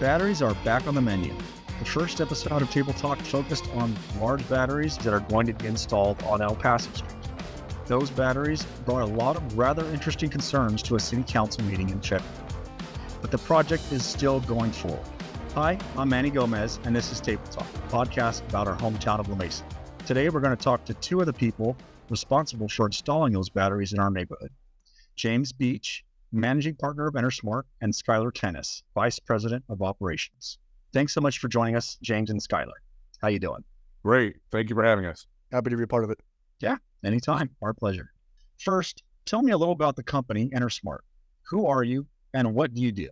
Batteries are back on the menu. The first episode of Table Talk focused on large batteries that are going to be installed on El Paso Street. Those batteries brought a lot of rather interesting concerns to a city council meeting in February. But the project is still going forward. Hi, I'm Manny Gomez, and this is Table Talk, a podcast about our hometown of La Mesa. Today, we're going to talk to two of the people responsible for installing those batteries in our neighborhood James Beach, managing partner of EnerSmart, and Skyler Tennis, vice president of operations. Thanks so much for joining us, James and Skyler. How you doing? Great. Thank you for having us. Happy to be a part of it. Yeah, anytime. Our pleasure. First, tell me a little about the company EnerSmart. Who are you and what do you do?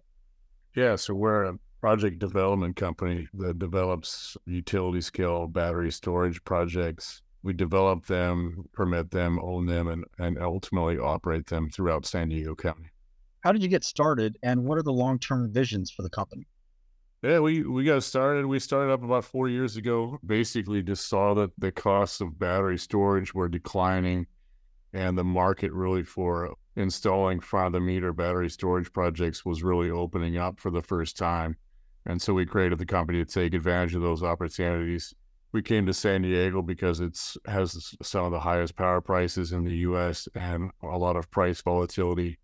Yeah, so we're a project development company that develops utility scale battery storage projects. We develop them, permit them, own them, and, and ultimately operate them throughout San Diego County. How did you get started and what are the long term visions for the company? Yeah, we, we got started. We started up about four years ago. Basically, just saw that the costs of battery storage were declining and the market really for installing front of the meter battery storage projects was really opening up for the first time. And so we created the company to take advantage of those opportunities. We came to San Diego because it's has some of the highest power prices in the U.S. and a lot of price volatility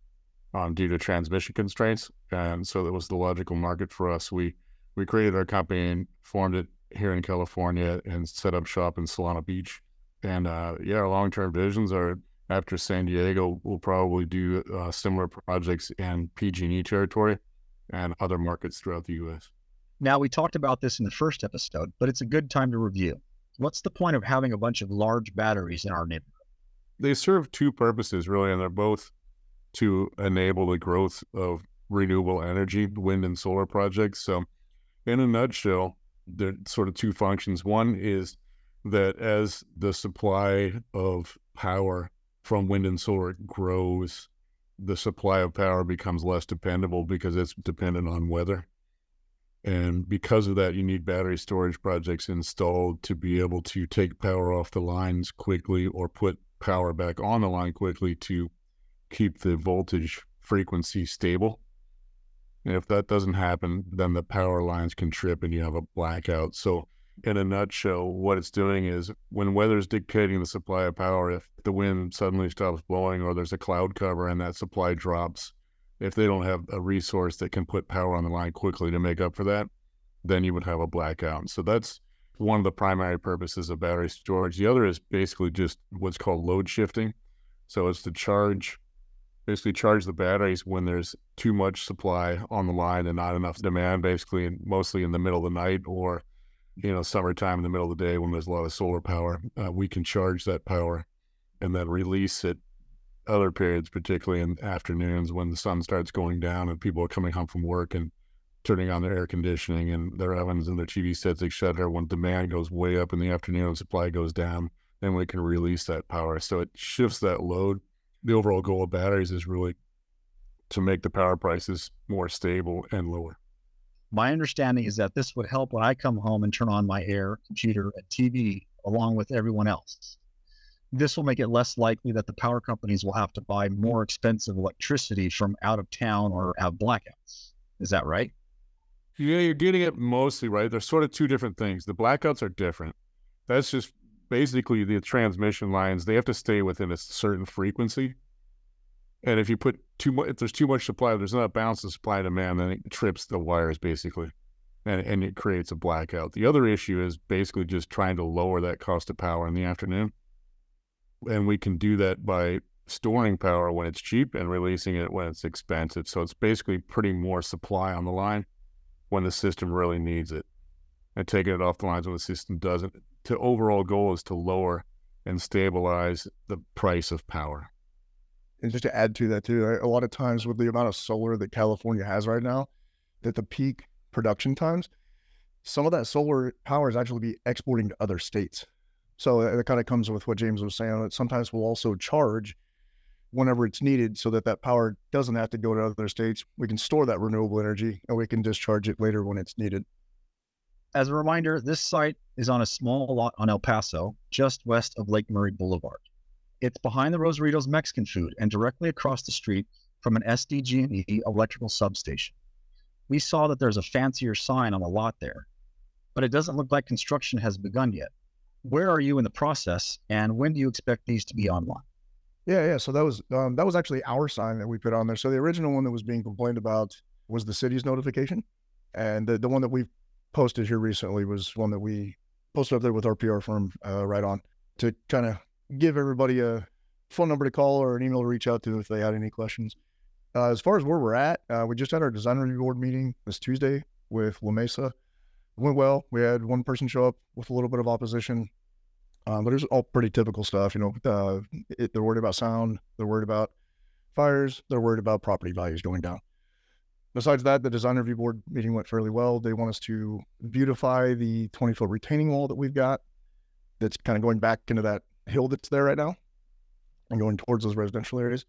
um, due to transmission constraints. And so that was the logical market for us. We we created our company and formed it here in California and set up shop in Solana Beach. And uh, yeah, our long term visions are after San Diego, we'll probably do uh, similar projects in PG&E territory and other markets throughout the U.S. Now, we talked about this in the first episode, but it's a good time to review. What's the point of having a bunch of large batteries in our neighborhood? They serve two purposes, really, and they're both to enable the growth of renewable energy, wind and solar projects. So, in a nutshell, there are sort of two functions. One is that as the supply of power from wind and solar grows, the supply of power becomes less dependable because it's dependent on weather. And because of that, you need battery storage projects installed to be able to take power off the lines quickly or put power back on the line quickly to keep the voltage frequency stable. And if that doesn't happen, then the power lines can trip and you have a blackout. So in a nutshell, what it's doing is when weather is dictating the supply of power, if the wind suddenly stops blowing or there's a cloud cover and that supply drops, if they don't have a resource that can put power on the line quickly to make up for that, then you would have a blackout. So that's one of the primary purposes of battery storage. The other is basically just what's called load shifting. So it's to charge, basically charge the batteries when there's too much supply on the line and not enough demand, basically, mostly in the middle of the night or you know, summertime in the middle of the day when there's a lot of solar power, uh, we can charge that power and then release it other periods, particularly in afternoons when the sun starts going down and people are coming home from work and turning on their air conditioning and their ovens and their TV sets, etc. When demand goes way up in the afternoon and supply goes down, then we can release that power. So it shifts that load. The overall goal of batteries is really to make the power prices more stable and lower. My understanding is that this would help when I come home and turn on my air, computer, and TV along with everyone else. This will make it less likely that the power companies will have to buy more expensive electricity from out of town or have blackouts. Is that right? Yeah, you're getting it mostly right. There's sort of two different things. The blackouts are different. That's just basically the transmission lines. They have to stay within a certain frequency. And if you put too much, if there's too much supply, there's not a balance of supply and demand, then it trips the wires basically, and and it creates a blackout. The other issue is basically just trying to lower that cost of power in the afternoon, and we can do that by storing power when it's cheap and releasing it when it's expensive. So it's basically putting more supply on the line when the system really needs it, and taking it off the lines when the system doesn't. The overall goal is to lower and stabilize the price of power and just to add to that too, a lot of times with the amount of solar that California has right now, that the peak production times, some of that solar power is actually be exporting to other states. So uh, it kind of comes with what James was saying. That sometimes we'll also charge whenever it's needed, so that that power doesn't have to go to other states. We can store that renewable energy, and we can discharge it later when it's needed. As a reminder, this site is on a small lot on El Paso, just west of Lake Murray Boulevard. It's behind the Rosaritos Mexican food and directly across the street from an SDG&E electrical substation. we saw that there's a fancier sign on the lot there, but it doesn't look like construction has begun yet. Where are you in the process, and when do you expect these to be online? Yeah, yeah. So that was um, that was actually our sign that we put on there. So the original one that was being complained about was the city's notification, and the the one that we posted here recently was one that we posted up there with our PR firm uh, right on to kind of give everybody a phone number to call or an email to reach out to if they had any questions. Uh, as far as where we're at, uh, we just had our design review board meeting this Tuesday with La Mesa. It went well. We had one person show up with a little bit of opposition, um, but it was all pretty typical stuff. You know, uh, it, they're worried about sound, they're worried about fires, they're worried about property values going down. Besides that, the design review board meeting went fairly well. They want us to beautify the 20 foot retaining wall that we've got that's kind of going back into that hill that's there right now and going towards those residential areas.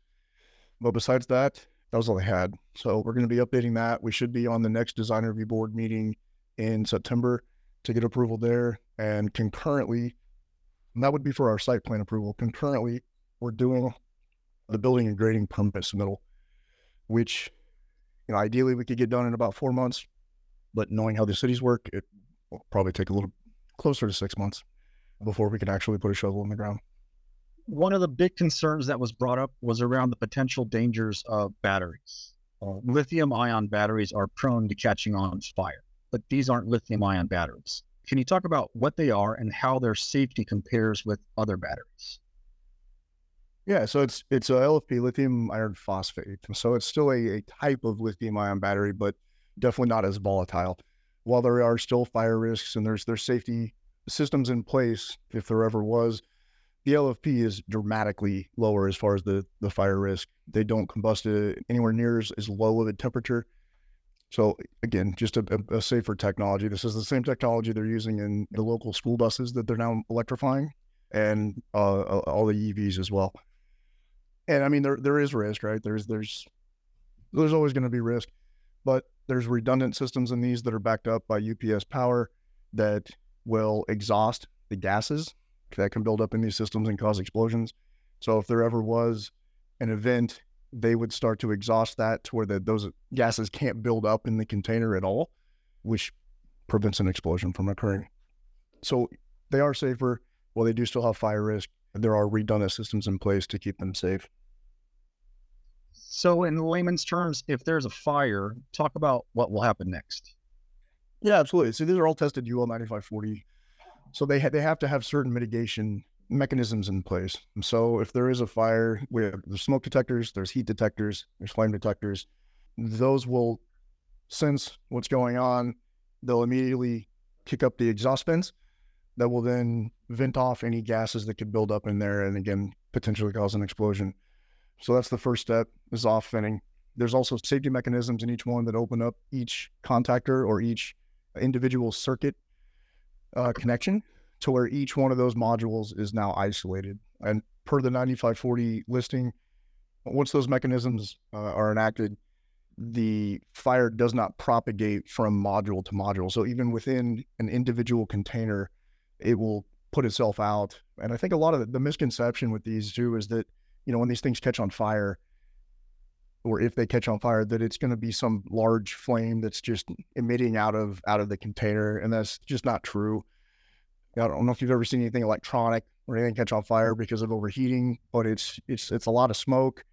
But besides that, that was all they had. So we're going to be updating that. We should be on the next design review board meeting in September to get approval there. And concurrently, and that would be for our site plan approval. Concurrently, we're doing the building and grading permit submittal, which, you know, ideally we could get done in about four months. But knowing how the cities work, it will probably take a little closer to six months before we can actually put a shovel in the ground. One of the big concerns that was brought up was around the potential dangers of batteries. Uh, lithium ion batteries are prone to catching on fire, but these aren't lithium ion batteries. Can you talk about what they are and how their safety compares with other batteries? Yeah, so it's it's a LFP lithium iron phosphate. So it's still a, a type of lithium ion battery, but definitely not as volatile. While there are still fire risks and there's there's safety systems in place, if there ever was, the LFP is dramatically lower as far as the the fire risk. They don't combust anywhere near as, as low of a temperature. So again, just a, a, safer technology. This is the same technology they're using in the local school buses that they're now electrifying, and uh, all the EVs as well. And I mean, there there is risk, right? There's there's there's always going to be risk, but there's redundant systems in these that are backed up by UPS power that will exhaust the gases that can build up in these systems and cause explosions. So if there ever was an event, they would start to exhaust that to where the, those gases can't build up in the container at all, which prevents an explosion from occurring. So they are safer. Well, they do still have fire risk, there are redundant systems in place to keep them safe. So, in layman's terms, if there's a fire, talk about what will happen next. Yeah, absolutely. So these are all tested UL 9540. So they ha- they have to have certain mitigation mechanisms in place. And so if there is a fire, we have the smoke detectors, there's heat detectors, there's flame detectors. Those will sense what's going on. They'll immediately kick up the exhaust vents that will then vent off any gases that could build up in there and again potentially cause an explosion. So that's the first step is off venting. There's also safety mechanisms in each one that open up each contactor or each individual circuit uh, connection to where each one of those modules is now isolated. And per the 9540 listing, once those mechanisms uh, are enacted, the fire does not propagate from module to module. So even within an individual container, it will put itself out. And I think a lot of the, misconception with these too is that, you know, when these things catch on fire, or if they catch on fire that it's going to be some large flame that's just emitting out of out of the container and that's just not true i don't know if you've ever seen anything electronic or anything catch on fire because of overheating but it's it's it's a lot of smoke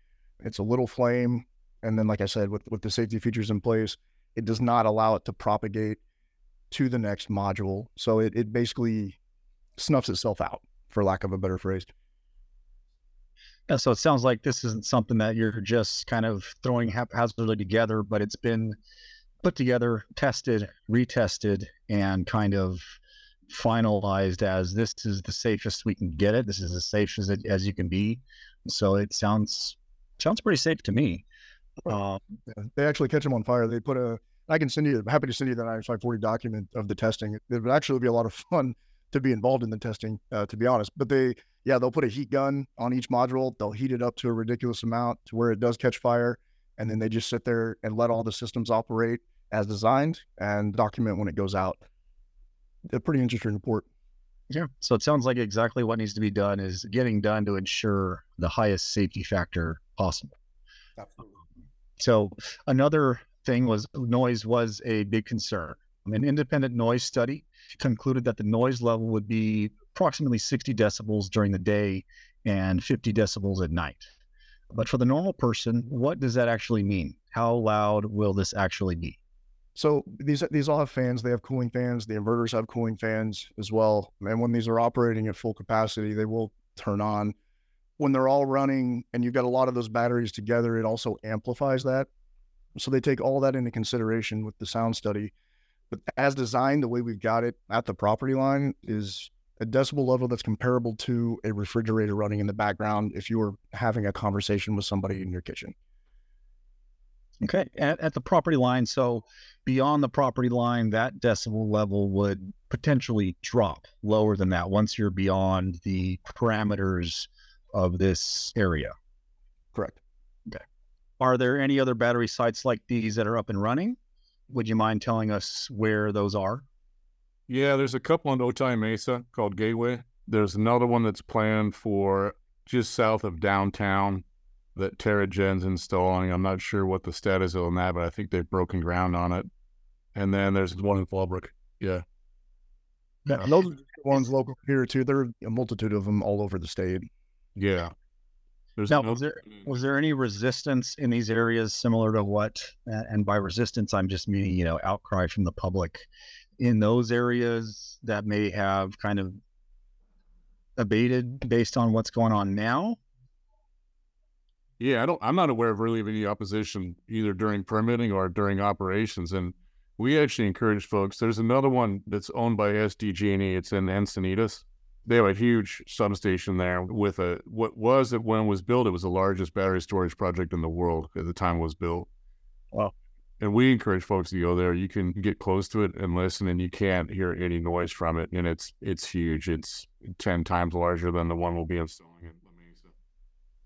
it's a little flame and then like i said with with the safety features in place it does not allow it to propagate to the next module so it, it basically snuffs itself out for lack of a better phrase yeah, so it sounds like this isn't something that you're just kind of throwing haphazardly together, but it's been put together, tested, retested, and kind of finalized as this is the safest we can get it. This is as safe as it as you can be. So it sounds sounds pretty safe to me. Um, they actually catch them on fire. They put a. I can send you. I'm happy to send you the 9540 document of the testing. It would actually be a lot of fun to be involved in the testing, uh, to be honest. But they yeah, they'll put a heat gun on each module. They'll heat it up to a ridiculous amount to where it does catch fire. And then they just sit there and let all the systems operate as designed and document when it goes out. A pretty interesting report. Yeah. So it sounds like exactly what needs to be done is getting done to ensure the highest safety factor possible. Absolutely. So another thing was noise was a big concern. An independent noise study concluded that the noise level would be approximately 60 decibels during the day and 50 decibels at night. But for the normal person, what does that actually mean? How loud will this actually be? So these these all have fans. They have cooling fans. The inverters have cooling fans as well. And when these are operating at full capacity, they will turn on. When they're all running and you've got a lot of those batteries together, it also amplifies that. So they take all that into consideration with the sound study. But as designed, the way we've got it at the property line is a decibel level that's comparable to a refrigerator running in the background if you were having a conversation with somebody in your kitchen. Okay. At, at the property line. So beyond the property line, that decibel level would potentially drop lower than that once you're beyond the parameters of this area. Correct. Okay. Are there any other battery sites like these that are up and running? Would you mind telling us where those are? Yeah, there's a couple on Otay Mesa called Gateway. There's another one that's planned for just south of downtown that TerraGen's installing. I'm not sure what the status is on that, but I think they've broken ground on it. And then there's one in Fallbrook. Yeah. Yeah, those ones local here too. There are a multitude of them all over the state. Yeah. There's now, no... was there mm. was there any resistance in these areas similar to what? And by resistance, I'm just meaning you know outcry from the public in those areas that may have kind of abated based on what's going on now yeah, I don't. I'm not aware of really of any opposition either during permitting or during operations. And we actually encourage folks. There's another one that's owned by SDG&E. It's in Encinitas. They have a huge substation there with a what was it when it was built. It was the largest battery storage project in the world at the time it was built. Wow. And we encourage folks to go there. You can get close to it and listen, and you can't hear any noise from it. And it's it's huge. It's ten times larger than the one we'll be installing it.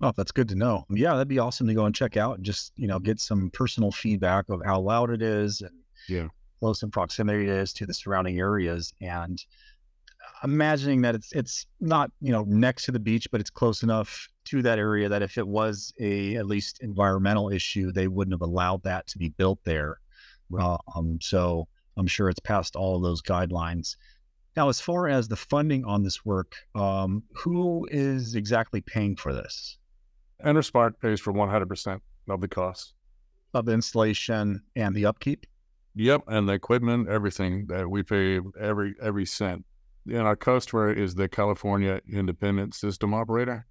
Oh, that's good to know. Yeah, that'd be awesome to go and check out and just, you know, get some personal feedback of how loud it is and yeah, close in proximity it is to the surrounding areas. And imagining that it's it's not, you know, next to the beach, but it's close enough to that area that if it was a at least environmental issue, they wouldn't have allowed that to be built there. Uh, um, so I'm sure it's passed all of those guidelines. Now, as far as the funding on this work, um, who is exactly paying for this? EnerSmart pays for 100% of the cost of the installation and the upkeep. Yep, and the equipment, everything that we pay every every cent. And our customer is the California Independent System Operator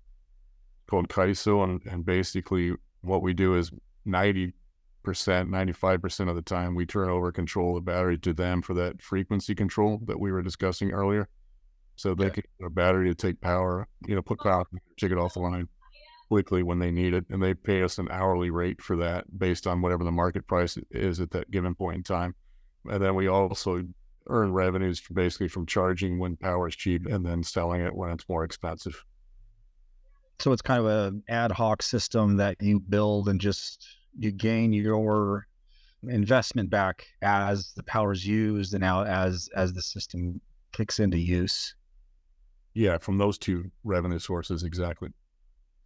called CAISO, and, and basically what we do is 90 percent, 95 percent of the time we turn over control of the battery to them for that frequency control that we were discussing earlier. So they okay. can a battery to take power, you know, put power, take it off the line quickly when they need it, and they pay us an hourly rate for that based on whatever the market price is at that given point in time. And then we also earn revenues basically from charging when power is cheap and then selling it when it's more expensive. So it's kind of an ad hoc system that you build and just you gain your investment back as the power is used and now as as the system kicks into use. Yeah, from those two revenue sources exactly.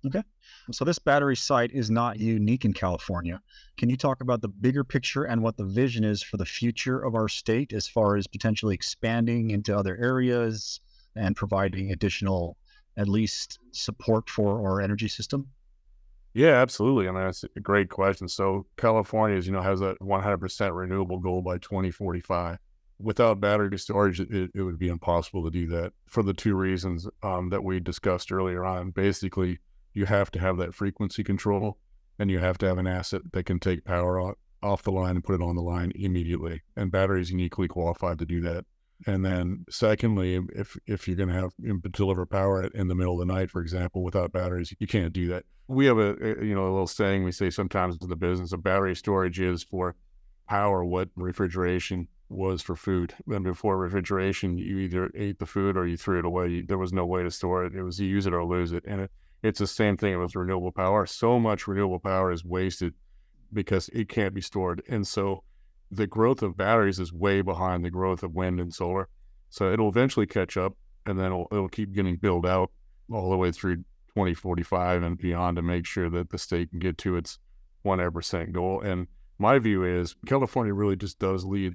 Okay. So this battery site is not unique in California. Can you talk about the bigger picture and what the vision is for the future of our state as far as potentially expanding into other areas and providing additional, at least, support for our energy system? Yeah, absolutely. I mean, that's a great question. So California, as you know, has a 100% renewable goal by 2045. Without battery storage, it, it would be impossible to do that for the two reasons um, that we discussed earlier on. Basically, you have to have that frequency control and you have to have an asset that can take power off the line and put it on the line immediately. And batteries uniquely qualified to do that. And then secondly, if if you're going to have deliver power in the middle of the night, for example, without batteries, you can't do that. We have a, a you know a little saying we say sometimes in the business of battery storage is for power what refrigeration was for food. And before refrigeration, you either ate the food or you threw it away. There was no way to store it. It was you use it or lose it. And it, it's the same thing with renewable power. So much renewable power is wasted because it can't be stored. And so the growth of batteries is way behind the growth of wind and solar. So it'll eventually catch up and then it'll, it'll keep getting built out all the way through 2045 and beyond to make sure that the state can get to its 100% goal. And my view is California really just does lead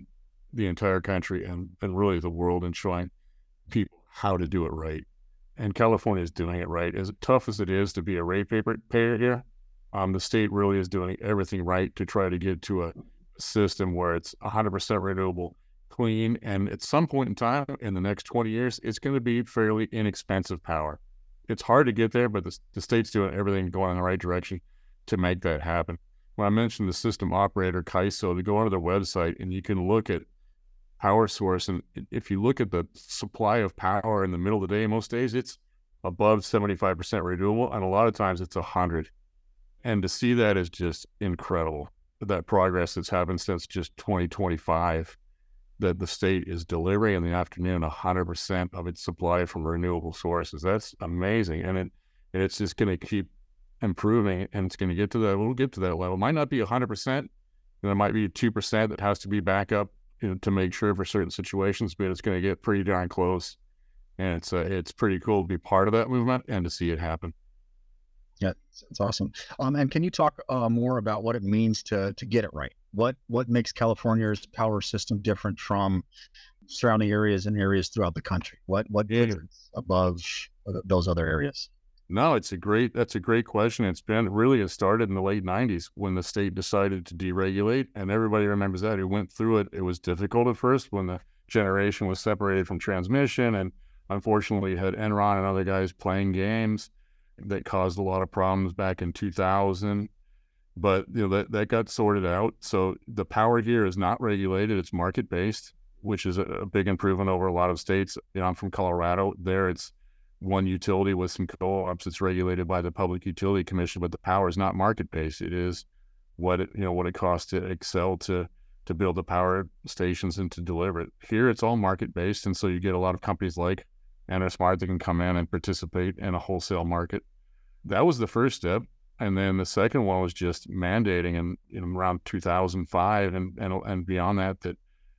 the entire country and, and really the world in showing people how to do it right. And California is doing it right. As tough as it is to be a ratepayer here, um, the state really is doing everything right to try to get to a system where it's 100% renewable, clean, and at some point in time in the next 20 years, it's going to be fairly inexpensive power. It's hard to get there, but the, the state's doing everything going in the right direction to make that happen. When I mentioned the system operator, CAISO, to go onto their website and you can look at power source. And if you look at the supply of power in the middle of the day, most days it's above 75% renewable. And a lot of times it's 100. And to see that is just incredible. That progress that's happened since just 2025, that the state is delivering in the afternoon 100% of its supply from renewable sources. That's amazing. And it, and it's just going to keep improving and it's going to get to that, we'll get to that level. It might not be 100%. And there might be 2% that has to be back up you know, to make sure for certain situations, but it's going to get pretty darn close. And it's uh, it's pretty cool to be part of that movement and to see it happen. Yeah, it's awesome. Um, and can you talk uh, more about what it means to to get it right? What what makes California's power system different from surrounding areas and areas throughout the country? What what yeah. above those other areas? No, it's a great that's a great question. It's been really it started in the late '90s when the state decided to deregulate, and everybody remembers that. Who went through it? It was difficult at first when the generation was separated from transmission, and unfortunately had Enron and other guys playing games that caused a lot of problems back in 2000. But you know that that got sorted out. So the power here is not regulated; it's market based, which is a, a big improvement over a lot of states. You know, I'm from Colorado. There, it's one utility with some co-ops. It's regulated by the Public Utility Commission, but the power is not market based. It is what it you know what it costs to Xcel to to build the power stations and to deliver it. Here, it's all market based, and so you get a lot of companies like EnerSmart that can come in and participate in a wholesale market. That was the first step, and then the second one was just mandating, and you know, around 2005 and and and beyond that, that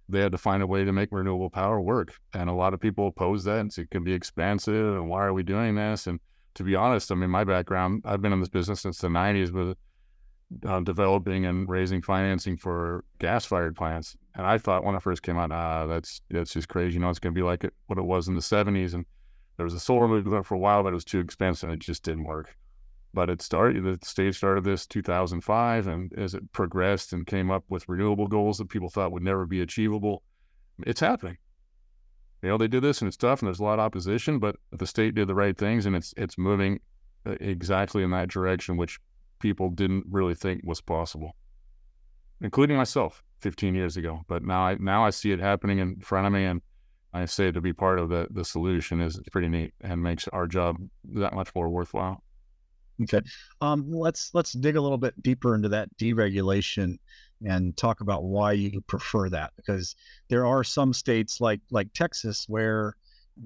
they had to find a way to make renewable power work. And a lot of people oppose that and it can be expensive and why are we doing this? And to be honest, I mean, my background, I've been in this business since the 90s with uh, developing and raising financing for gas fired plants. And I thought when I first came out, ah, that's that's just crazy. You know, it's going to be like it, what it was in the 70s. And there was a solar movement for a while, but it was too expensive and it just didn't work but it started the state started this 2005 and as it progressed and came up with renewable goals that people thought would never be achievable it's happening. You know they did this and it's tough and there's a lot of opposition but the state did the right things and it's it's moving uh, exactly in that direction which people didn't really think was possible including myself 15 years ago. But now i now i see it happening in front of me and i say to be part of the the solution is pretty neat and makes our job that much more worthwhile Okay. Um, let's let's dig a little bit deeper into that deregulation and talk about why you prefer that because there are some states like like Texas where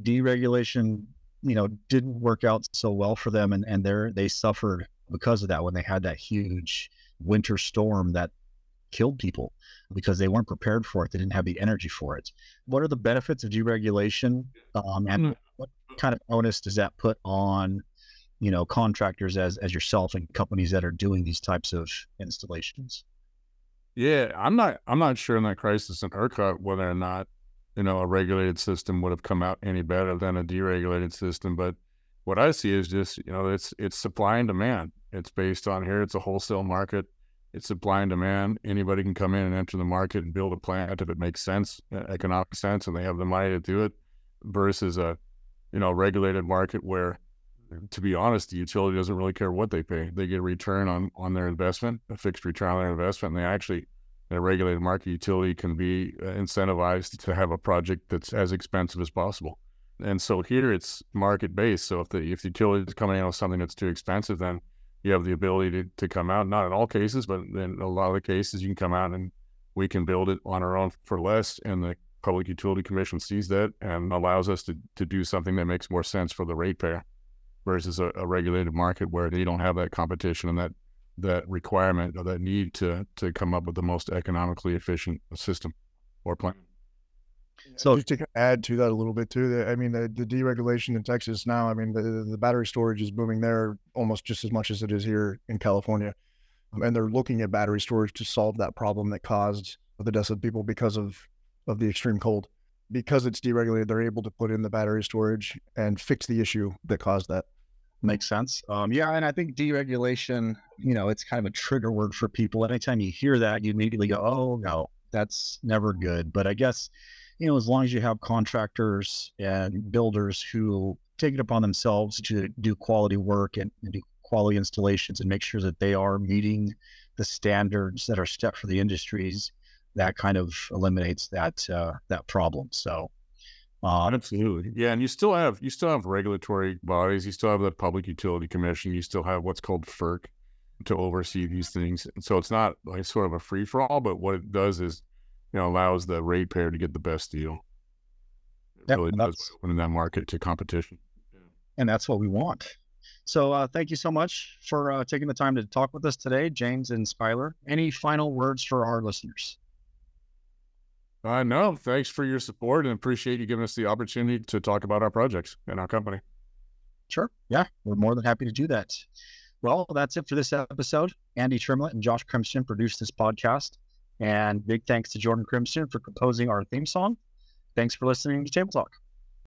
deregulation you know didn't work out so well for them and and they they suffered because of that when they had that huge winter storm that killed people because they weren't prepared for it they didn't have the energy for it what are the benefits of deregulation um, and mm. what kind of onus does that put on you know contractors as as yourself and companies that are doing these types of installations? Yeah i'm not i'm not sure in that crisis in ERCOT whether or not you know a regulated system would have come out any better than a deregulated system but what i see is just you know it's it's supply and demand. It's based on here it's a wholesale market. It's supply and demand. Anybody can come in and enter the market and build a plant if it makes sense economic sense and they have the money to do it versus a you know regulated market where to be honest, the utility doesn't really care what they pay. They get a return on on their investment, a fixed return on their investment, and they actually, in a regulated market, utility can be uh, incentivized to have a project that's as expensive as possible. And so here it's market based. So if the if the utility is coming out with something that's too expensive, then you have the ability to, to come out. Not in all cases, but in a lot of the cases, you can come out and we can build it on our own for less. And the Public Utility Commission sees that and allows us to, to do something that makes more sense for the ratepayer versus a, a, regulated market where they don't have that competition and that that requirement or that need to to come up with the most economically efficient system or plan. So just to add to that a little bit too, I mean the, the deregulation in Texas now, I mean the, the battery storage is booming there almost just as much as it is here in California. Um, and they're looking at battery storage to solve that problem that caused the deaths of people because of of the extreme cold. Because it's deregulated, they're able to put in the battery storage and fix the issue that caused that. Makes sense. Um, yeah, and I think deregulation, you know, it's kind of a trigger word for people. Anytime you hear that, you immediately go, "Oh no, that's never good." But I guess, you know, as long as you have contractors and builders who take it upon themselves to do quality work and, and do quality installations and make sure that they are meeting the standards that are set for the industries, that kind of eliminates that uh, that problem. So, uh, absolutely, yeah. And you still have you still have regulatory bodies. You still have the Public Utility Commission. You still have what's called FERC to oversee these things. And so it's not like sort of a free for all, but what it does is, you know, allows the ratepayer to get the best deal. It yep, really does open that market to competition. And that's what we want. So uh, thank you so much for uh, taking the time to talk with us today, James and Skyler. Any final words for our listeners? Uh, no, thanks for your support and appreciate you giving us the opportunity to talk about our projects and our company. Sure. Yeah, we're more than happy to do that. Well, that's it for this episode. Andy Trimlett and Josh Crimson produced this podcast. And big thanks to Jordan Crimson for composing our theme song. Thanks for listening to Table Talk.